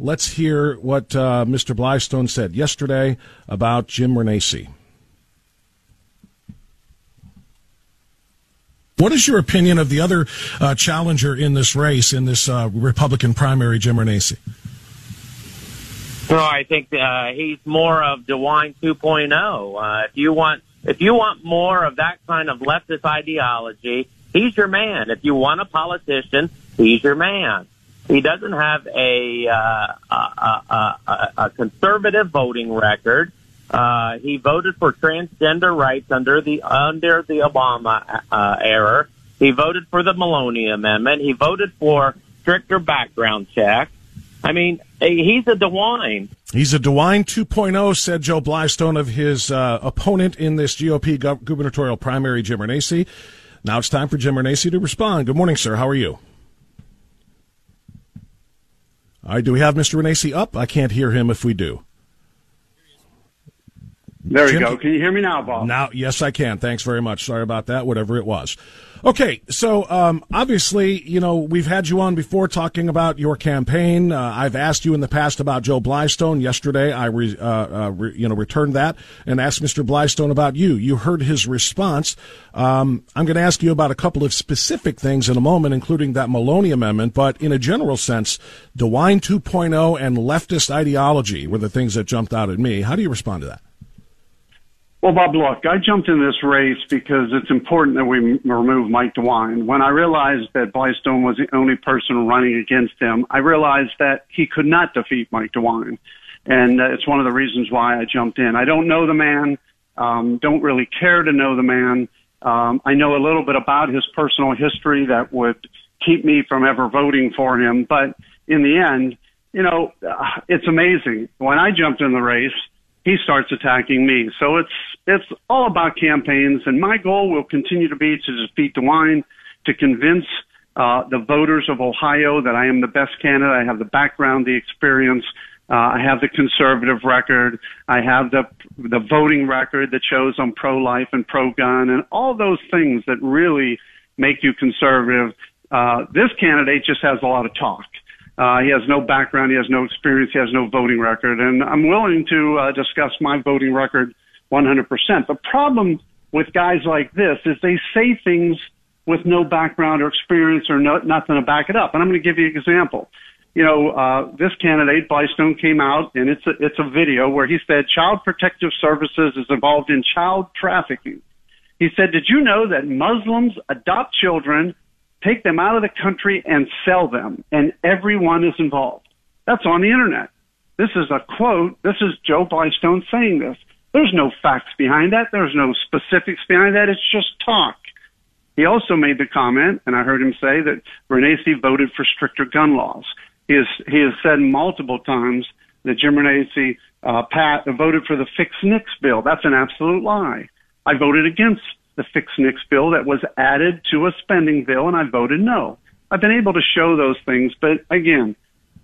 let's hear what uh, Mr. Blystone said yesterday about Jim Renacci. What is your opinion of the other uh, challenger in this race, in this uh, Republican primary, Jim Renacci? So I think uh, he's more of DeWine 2.0. Uh, if you want, if you want more of that kind of leftist ideology, he's your man. If you want a politician, he's your man. He doesn't have a uh, a, a, a, conservative voting record. Uh, he voted for transgender rights under the under the Obama uh, era. He voted for the Maloney Amendment. He voted for stricter background checks. I mean, he's a DeWine. He's a DeWine 2.0, said Joe Blystone of his uh, opponent in this GOP gu- gubernatorial primary, Jim Renacci. Now it's time for Jim Renacci to respond. Good morning, sir. How are you? All right, do we have Mr. Renacci up? I can't hear him if we do. There Jim, you go. Can you hear me now, Bob? Now, yes, I can. Thanks very much. Sorry about that, whatever it was. Okay, so um, obviously, you know, we've had you on before talking about your campaign. Uh, I've asked you in the past about Joe Blystone. Yesterday, I re, uh, uh, re, you know returned that and asked Mr. Blystone about you. You heard his response. Um, I'm going to ask you about a couple of specific things in a moment, including that Maloney amendment. But in a general sense, DeWine 2.0 and leftist ideology were the things that jumped out at me. How do you respond to that? Well, Bob, look, I jumped in this race because it's important that we remove Mike DeWine. When I realized that Blystone was the only person running against him, I realized that he could not defeat Mike DeWine. And uh, it's one of the reasons why I jumped in. I don't know the man, um, don't really care to know the man. Um, I know a little bit about his personal history that would keep me from ever voting for him. But in the end, you know, uh, it's amazing. When I jumped in the race, he starts attacking me. So it's it's all about campaigns, and my goal will continue to be to defeat DeWine, to convince uh, the voters of Ohio that I am the best candidate. I have the background, the experience. Uh, I have the conservative record. I have the the voting record that shows I'm pro-life and pro-gun, and all those things that really make you conservative. Uh, this candidate just has a lot of talk. Uh, he has no background. He has no experience. He has no voting record. And I'm willing to uh, discuss my voting record 100%. The problem with guys like this is they say things with no background or experience or no, nothing to back it up. And I'm going to give you an example. You know, uh, this candidate, Blystone, came out and it's a, it's a video where he said Child Protective Services is involved in child trafficking. He said, did you know that Muslims adopt children take them out of the country and sell them, and everyone is involved. That's on the internet. This is a quote. This is Joe Blystone saying this. There's no facts behind that. There's no specifics behind that. It's just talk. He also made the comment, and I heard him say that Renacci voted for stricter gun laws. He has he has said multiple times that Jim Renacci uh, Pat voted for the Fix NICS bill. That's an absolute lie. I voted against the Fix NICS bill that was added to a spending bill, and I voted no. I've been able to show those things, but again,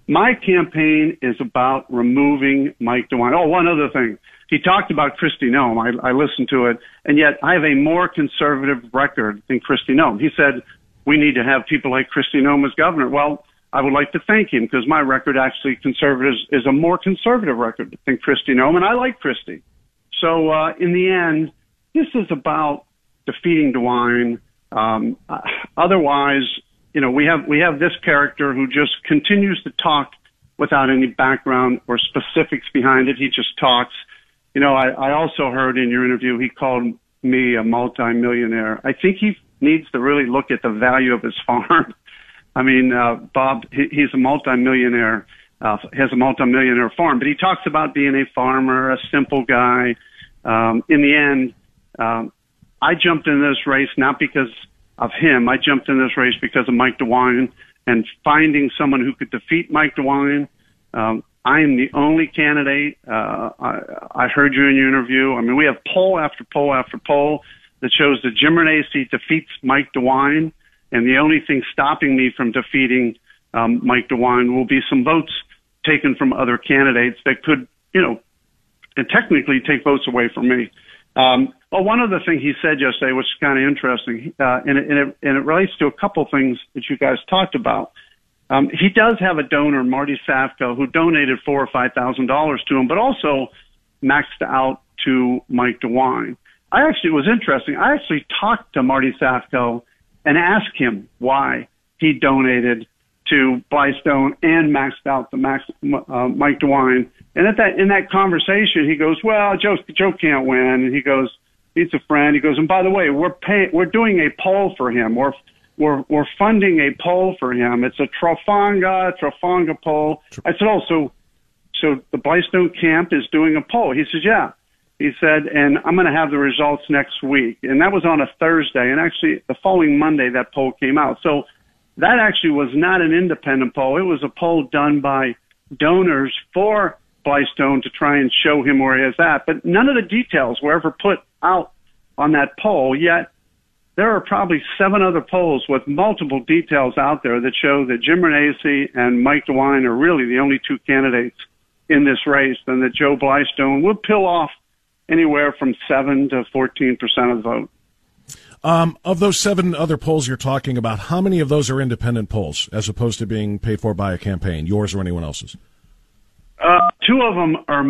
my campaign is about removing Mike DeWine. Oh, one other thing. He talked about Kristi Noem. I, I listened to it, and yet I have a more conservative record than Kristi Noem. He said we need to have people like Kristi Noem as governor. Well, I would like to thank him because my record actually conservative is a more conservative record than Kristi Noem, and I like Kristi. So uh, in the end, this is about defeating DeWine. Um, otherwise, you know, we have we have this character who just continues to talk without any background or specifics behind it. He just talks. You know, I, I also heard in your interview he called me a multimillionaire. I think he needs to really look at the value of his farm. I mean, uh, Bob, he, he's a multimillionaire, uh, has a multimillionaire farm, but he talks about being a farmer, a simple guy. Um, in the end, um, I jumped in this race not because of him. I jumped in this race because of Mike DeWine and finding someone who could defeat Mike DeWine. Um, I am the only candidate. Uh, I, I heard you in your interview. I mean, we have poll after poll after poll that shows that Jim Renacci defeats Mike DeWine, and the only thing stopping me from defeating um, Mike DeWine will be some votes taken from other candidates that could, you know, and technically take votes away from me. Um, well, one other thing he said yesterday, was kind of interesting, uh, and, it, and, it, and it relates to a couple things that you guys talked about. Um, he does have a donor, Marty Safko, who donated four or five thousand dollars to him, but also maxed out to Mike DeWine. I actually it was interesting. I actually talked to Marty Safko and asked him why he donated to Blystone and maxed out the Max, uh, Mike DeWine. And at that in that conversation, he goes, "Well, Joe Joe can't win," and he goes, "He's a friend." He goes, "And by the way, we're paying, we're doing a poll for him. We're we're we're funding a poll for him. It's a Trafalgar Trafalgar poll." I said, "Oh, so so the Blystone camp is doing a poll?" He says, "Yeah." He said, and I'm going to have the results next week. And that was on a Thursday. And actually, the following Monday, that poll came out. So that actually was not an independent poll. It was a poll done by donors for Blystone to try and show him where he is at. But none of the details were ever put out on that poll. Yet there are probably seven other polls with multiple details out there that show that Jim Renacci and Mike DeWine are really the only two candidates in this race, and that Joe Blystone will peel off anywhere from seven to fourteen percent of the vote. Um, of those seven other polls you're talking about, how many of those are independent polls as opposed to being paid for by a campaign, yours or anyone else's? Uh, two of them are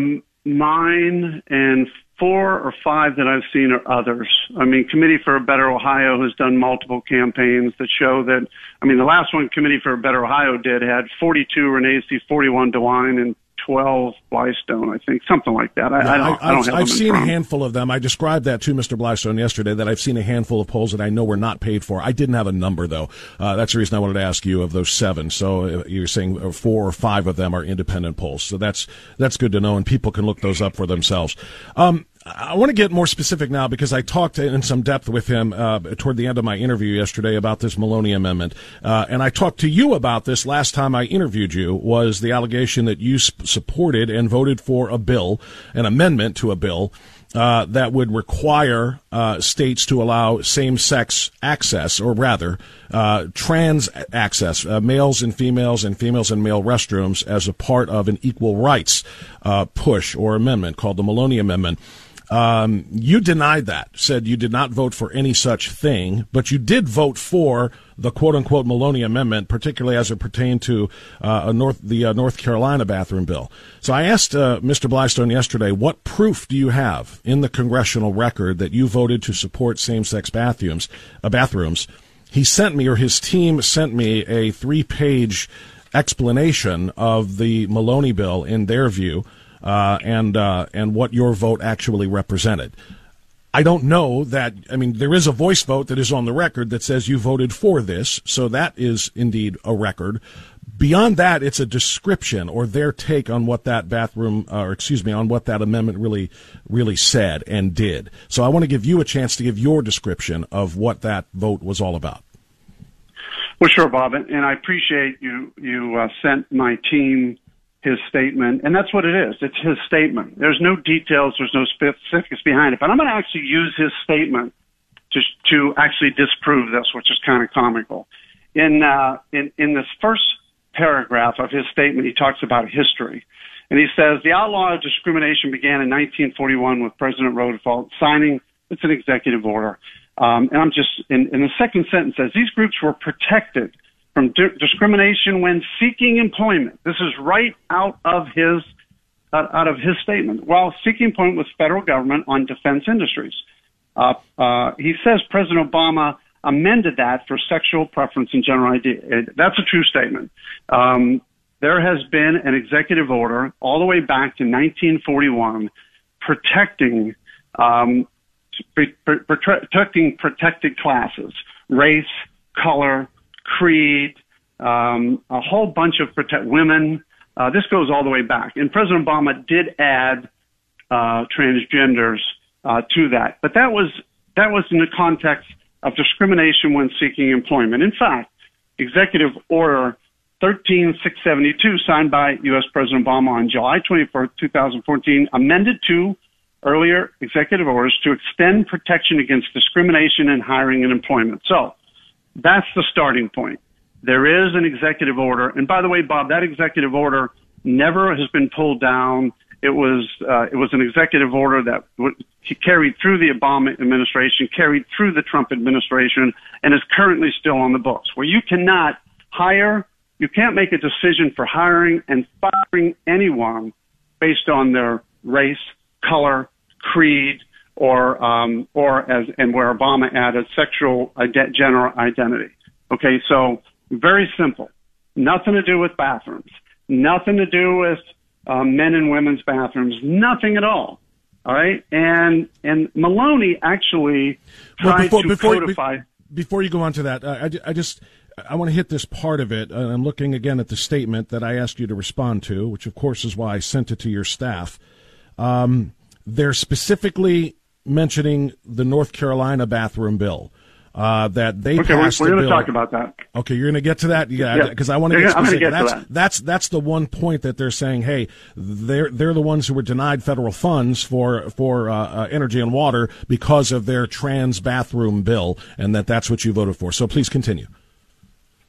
mine, and four or five that I've seen are others. I mean, Committee for a Better Ohio has done multiple campaigns that show that. I mean, the last one Committee for a Better Ohio did had 42 Renacci, 41 DeWine, and 12 Blystone, I think, something like that. I, I don't, I, don't have I've seen a handful of them. I described that to Mr. Blystone yesterday that I've seen a handful of polls that I know were not paid for. I didn't have a number, though. Uh, that's the reason I wanted to ask you of those seven. So uh, you're saying uh, four or five of them are independent polls. So that's, that's good to know, and people can look those up for themselves. Um, I want to get more specific now because I talked in some depth with him uh, toward the end of my interview yesterday about this Maloney Amendment, uh, and I talked to you about this last time I interviewed you. Was the allegation that you sp- supported and voted for a bill, an amendment to a bill uh, that would require uh, states to allow same-sex access, or rather, uh, trans access, uh, males and females and females and male restrooms as a part of an equal rights push or amendment called the Maloney Amendment. Um, you denied that, said you did not vote for any such thing, but you did vote for the quote unquote Maloney Amendment, particularly as it pertained to uh, North, the uh, North Carolina bathroom bill. So I asked uh, Mr. Blystone yesterday, what proof do you have in the congressional record that you voted to support same sex bathrooms? Uh, bathrooms? He sent me, or his team sent me, a three page explanation of the Maloney bill in their view uh, and uh, and what your vote actually represented. I don't know that. I mean, there is a voice vote that is on the record that says you voted for this, so that is indeed a record. Beyond that, it's a description or their take on what that bathroom, uh, or excuse me, on what that amendment really, really said and did. So I want to give you a chance to give your description of what that vote was all about. Well, sure, Bob, and I appreciate you. You uh, sent my team his statement, and that's what it is. It's his statement. There's no details, there's no specifics behind it. But I'm going to actually use his statement to to actually disprove this, which is kind of comical. In uh, in in this first paragraph of his statement, he talks about history, and he says the outlaw of discrimination began in 1941 with President Roosevelt signing. It's an executive order, um, and I'm just in, in the second sentence says these groups were protected from di- discrimination when seeking employment. This is right out of his uh, out of his statement. While seeking employment with federal government on defense industries, uh, uh, he says President Obama amended that for sexual preference and general ID. That's a true statement. Um, there has been an executive order all the way back to 1941 protecting um, protecting protected classes, race, color, creed, um, a whole bunch of protect women. Uh, this goes all the way back, and President Obama did add uh, transgenders uh, to that, but that was that was in the context of discrimination when seeking employment. In fact, Executive Order 13672, signed by U.S. President Obama on July 24, 2014, amended two earlier executive orders to extend protection against discrimination in hiring and employment. So that's the starting point. There is an executive order. And by the way, Bob, that executive order never has been pulled down. It was, uh, it was an executive order that w- carried through the Obama administration, carried through the Trump administration, and is currently still on the books, where you cannot hire You can't make a decision for hiring and firing anyone based on their race, color, creed, or um, or as and where Obama added sexual ide- gender identity. Okay, so very simple. Nothing to do with bathrooms. Nothing to do with um, men and women's bathrooms. Nothing at all. All right, and and Maloney actually tried well, before, to before, codify. Before you go on to that, I, I just I want to hit this part of it. I'm looking again at the statement that I asked you to respond to, which of course is why I sent it to your staff. Um, they're specifically mentioning the North Carolina bathroom bill uh, that they okay, passed. We're, we're going to talk about that. Okay, you're going to get to that, yeah, because yeah. I want to get specific. Get that's that. that's that's the one point that they're saying. Hey, they're they're the ones who were denied federal funds for for uh, uh, energy and water because of their trans bathroom bill, and that that's what you voted for. So please continue.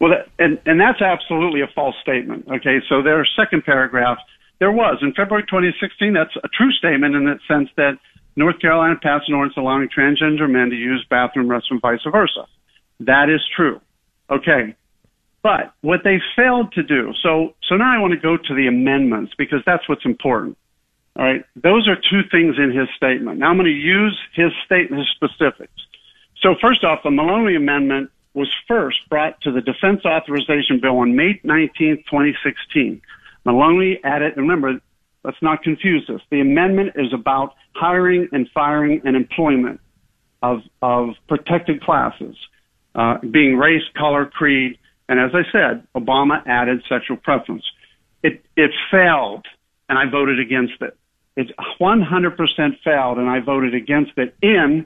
Well, that, and and that's absolutely a false statement. Okay, so their second paragraph, there was in February 2016. That's a true statement in the sense that North Carolina passed an ordinance allowing transgender men to use bathroom restrooms, vice versa. That is true. Okay. But what they failed to do, so, so now I want to go to the amendments because that's what's important. All right. Those are two things in his statement. Now I'm going to use his statement, his specifics. So first off, the Maloney Amendment was first brought to the Defense Authorization Bill on May 19, 2016. Maloney added, remember, Let's not confuse this. The amendment is about hiring and firing and employment of, of protected classes, uh, being race, color, creed, and as I said, Obama added sexual preference. It, it failed, and I voted against it. It 100% failed, and I voted against it in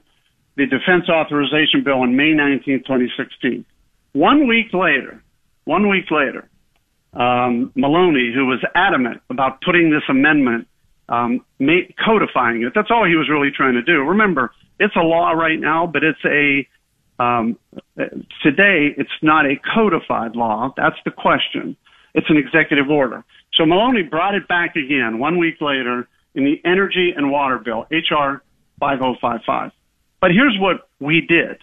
the Defense Authorization Bill on May 19, 2016. One week later, one week later, um, Maloney, who was adamant about putting this amendment, um, codifying it. That's all he was really trying to do. Remember, it's a law right now, but it's a um, today it's not a codified law. That's the question. It's an executive order. So Maloney brought it back again one week later in the Energy and Water Bill, HR 5055. But here's what we did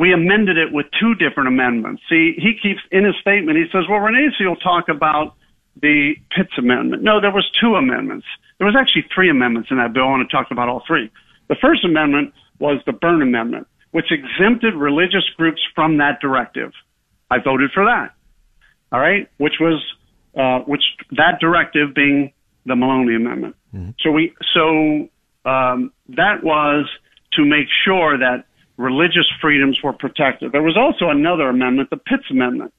we amended it with two different amendments. See, he keeps in his statement, he says, well, Renacci will talk about the Pitts Amendment. No, there was two amendments. There was actually three amendments in that bill. I want to talk about all three. The first amendment was the Byrne Amendment, which exempted religious groups from that directive. I voted for that. All right, which was uh, which that directive being the Maloney Amendment. Mm-hmm. So we so um, that was to make sure that religious freedoms were protected. There was also another amendment, the Pitts Amendment,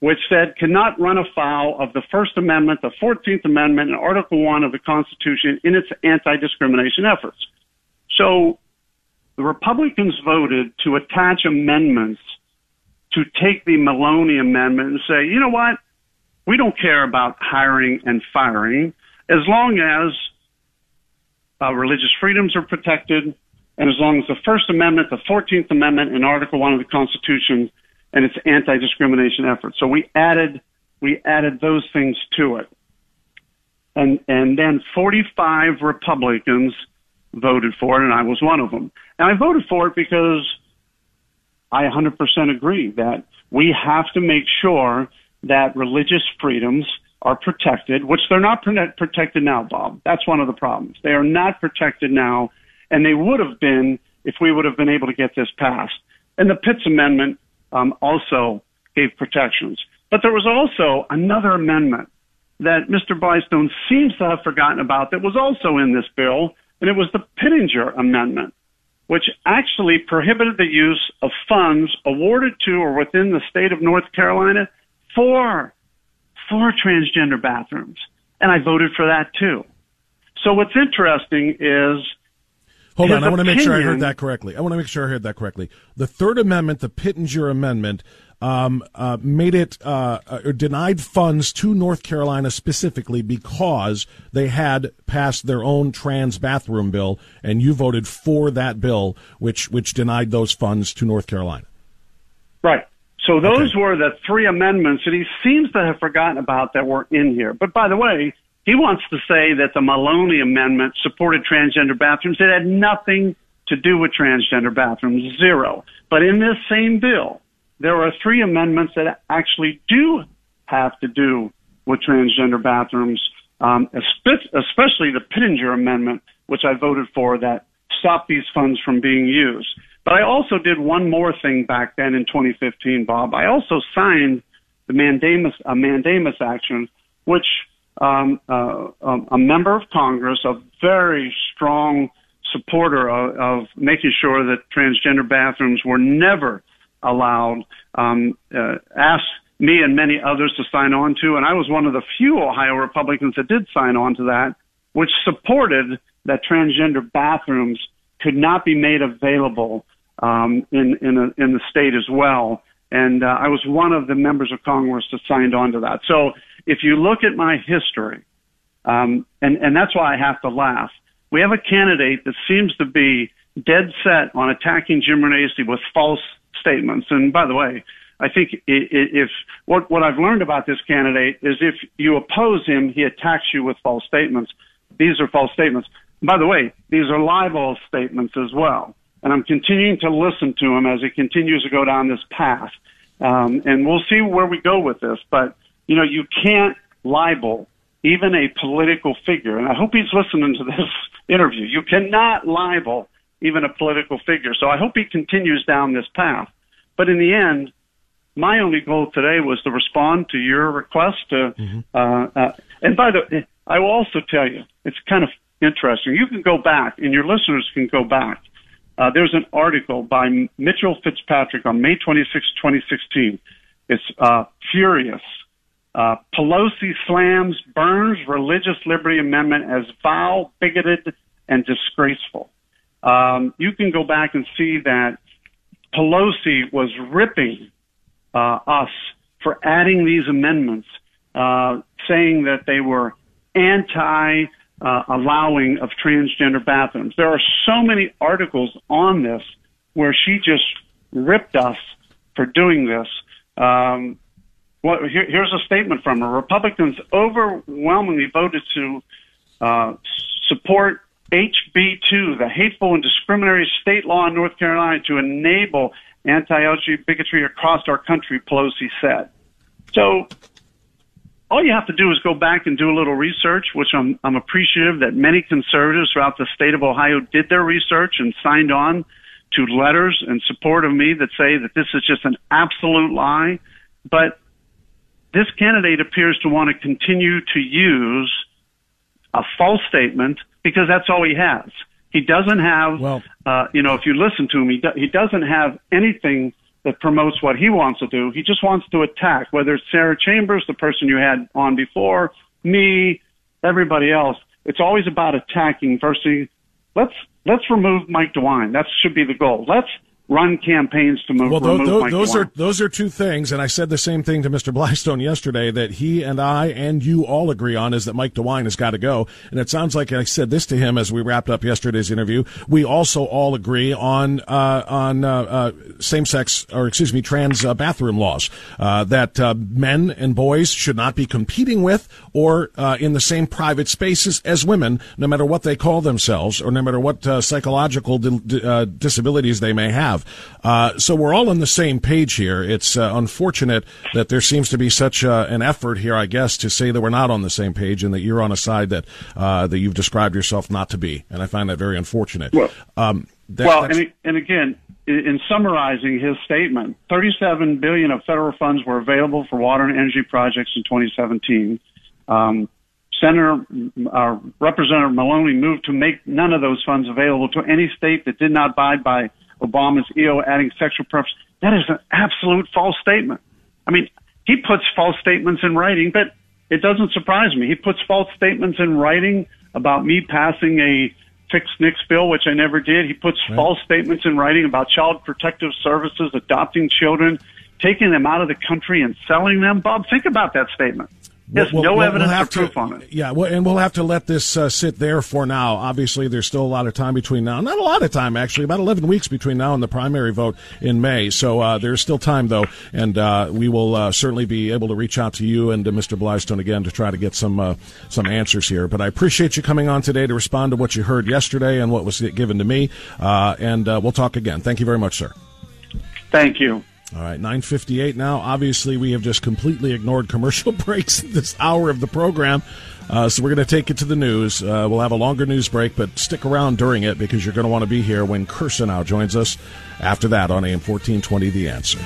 which said cannot run afoul of the First Amendment, the 14th Amendment, and Article 1 of the Constitution in its anti-discrimination efforts. So the Republicans voted to attach amendments to take the Maloney Amendment and say, you know what? We don't care about hiring and firing as long as uh, religious freedoms are protected, and as long as the First Amendment, the 14th Amendment, and Article 1 of the Constitution and its anti-discrimination efforts. So we added, we added those things to it. And, and then 45 Republicans voted for it, and I was one of them. And I voted for it because I 100% agree that we have to make sure that religious freedoms are protected, which they're not protected now, Bob. That's one of the problems. They are not protected now and they would have been if we would have been able to get this passed. And the Pitts Amendment um, also gave protections. But there was also another amendment that Mr. Blystone seems to have forgotten about that was also in this bill, and it was the Pittenger Amendment, which actually prohibited the use of funds awarded to or within the state of North Carolina for for transgender bathrooms. And I voted for that too. So what's interesting is Hold on, I want to make sure I heard that correctly. I want to make sure I heard that correctly. The Third Amendment, the Pittenger Amendment, um, uh, made it uh, uh, denied funds to North Carolina specifically because they had passed their own trans bathroom bill, and you voted for that bill, which which denied those funds to North Carolina. Right. So those okay. were the three amendments that he seems to have forgotten about that were in here. But by the way, he wants to say that the Maloney Amendment supported transgender bathrooms. It had nothing to do with transgender bathrooms, zero. But in this same bill, there are three amendments that actually do have to do with transgender bathrooms, um, especially the Pittenger Amendment, which I voted for that stopped these funds from being used. But I also did one more thing back then in 2015, Bob. I also signed the mandamus, a mandamus action, which um, uh, um, a member of Congress, a very strong supporter of, of making sure that transgender bathrooms were never allowed, um, uh, asked me and many others to sign on to, and I was one of the few Ohio Republicans that did sign on to that, which supported that transgender bathrooms could not be made available um, in in, a, in the state as well. And uh, I was one of the members of Congress that signed on to that. So if you look at my history, um, and and that's why I have to laugh. We have a candidate that seems to be dead set on attacking Jim Renacci with false statements. And by the way, I think if what what I've learned about this candidate is if you oppose him, he attacks you with false statements. These are false statements. By the way, these are libel statements as well. And I'm continuing to listen to him as he continues to go down this path. Um, and we'll see where we go with this. But, you know, you can't libel even a political figure. And I hope he's listening to this interview. You cannot libel even a political figure. So I hope he continues down this path. But in the end, my only goal today was to respond to your request to, mm-hmm. uh, uh, and by the way, I will also tell you, it's kind of interesting. You can go back, and your listeners can go back. Uh, there's an article by Mitchell Fitzpatrick on May 26, 2016. It's uh, furious. Uh, Pelosi slams Byrne's Religious Liberty Amendment as vile, bigoted, and disgraceful. Um, you can go back and see that Pelosi was ripping uh, us for adding these amendments, uh, saying that they were anti uh, allowing of transgender bathrooms. There are so many articles on this where she just ripped us for doing this. Um, well, here, here's a statement from her. Republicans overwhelmingly voted to uh, support HB2, the hateful and discriminatory state law in North Carolina to enable anti-LGBT bigotry across our country, Pelosi said. So all you have to do is go back and do a little research, which I'm, I'm appreciative that many conservatives throughout the state of Ohio did their research and signed on to letters in support of me that say that this is just an absolute lie. But this candidate appears to want to continue to use a false statement because that's all he has. He doesn't have, well, uh, you know, if you listen to him, he, do, he doesn't have anything that promotes what he wants to do. He just wants to attack, whether it's Sarah Chambers, the person you had on before, me, everybody else. It's always about attacking. Firstly, let's let's remove Mike DeWine. That should be the goal. Let's run campaigns to move. Well, those, those, those are those are two things, and I said the same thing to Mr. Blystone yesterday that he and I and you all agree on is that Mike DeWine has got to go, and it sounds like I said this to him as we wrapped up yesterday's interview. We also all agree on uh, on uh, uh, same sex or excuse me trans uh, bathroom laws uh, that uh, men and boys should not be competing with or in the same private spaces as women, no matter what they call themselves or no matter what psychological di- disabilities they may have have. Uh, so we're all on the same page here. It's uh, unfortunate that there seems to be such uh, an effort here, I guess, to say that we're not on the same page and that you're on a side that uh, that you've described yourself not to be, and I find that very unfortunate. Well, um, that, well and, and again, in summarizing his statement, 37 billion of federal funds were available for water and energy projects in 2017. Um, Senator uh, Representative Maloney moved to make none of those funds available to any state that did not abide by Obama's EO adding sexual preference. That is an absolute false statement. I mean, he puts false statements in writing, but it doesn't surprise me. He puts false statements in writing about me passing a fixed NICS bill, which I never did. He puts right. false statements in writing about child protective services, adopting children, taking them out of the country and selling them. Bob, think about that statement. There's we'll, no we'll, evidence we'll or proof to, on it. Yeah, well, and we'll have to let this uh, sit there for now. Obviously, there's still a lot of time between now. Not a lot of time, actually. About 11 weeks between now and the primary vote in May. So uh, there's still time, though, and uh, we will uh, certainly be able to reach out to you and to Mr. Blystone again to try to get some uh, some answers here. But I appreciate you coming on today to respond to what you heard yesterday and what was given to me. Uh, and we'll talk again. Thank you very much, sir. Thank you. All right, 958 now. Obviously, we have just completely ignored commercial breaks this hour of the program. Uh, so we're going to take it to the news. Uh, we'll have a longer news break, but stick around during it because you're going to want to be here when Kirsanow joins us after that on AM 1420 The Answer.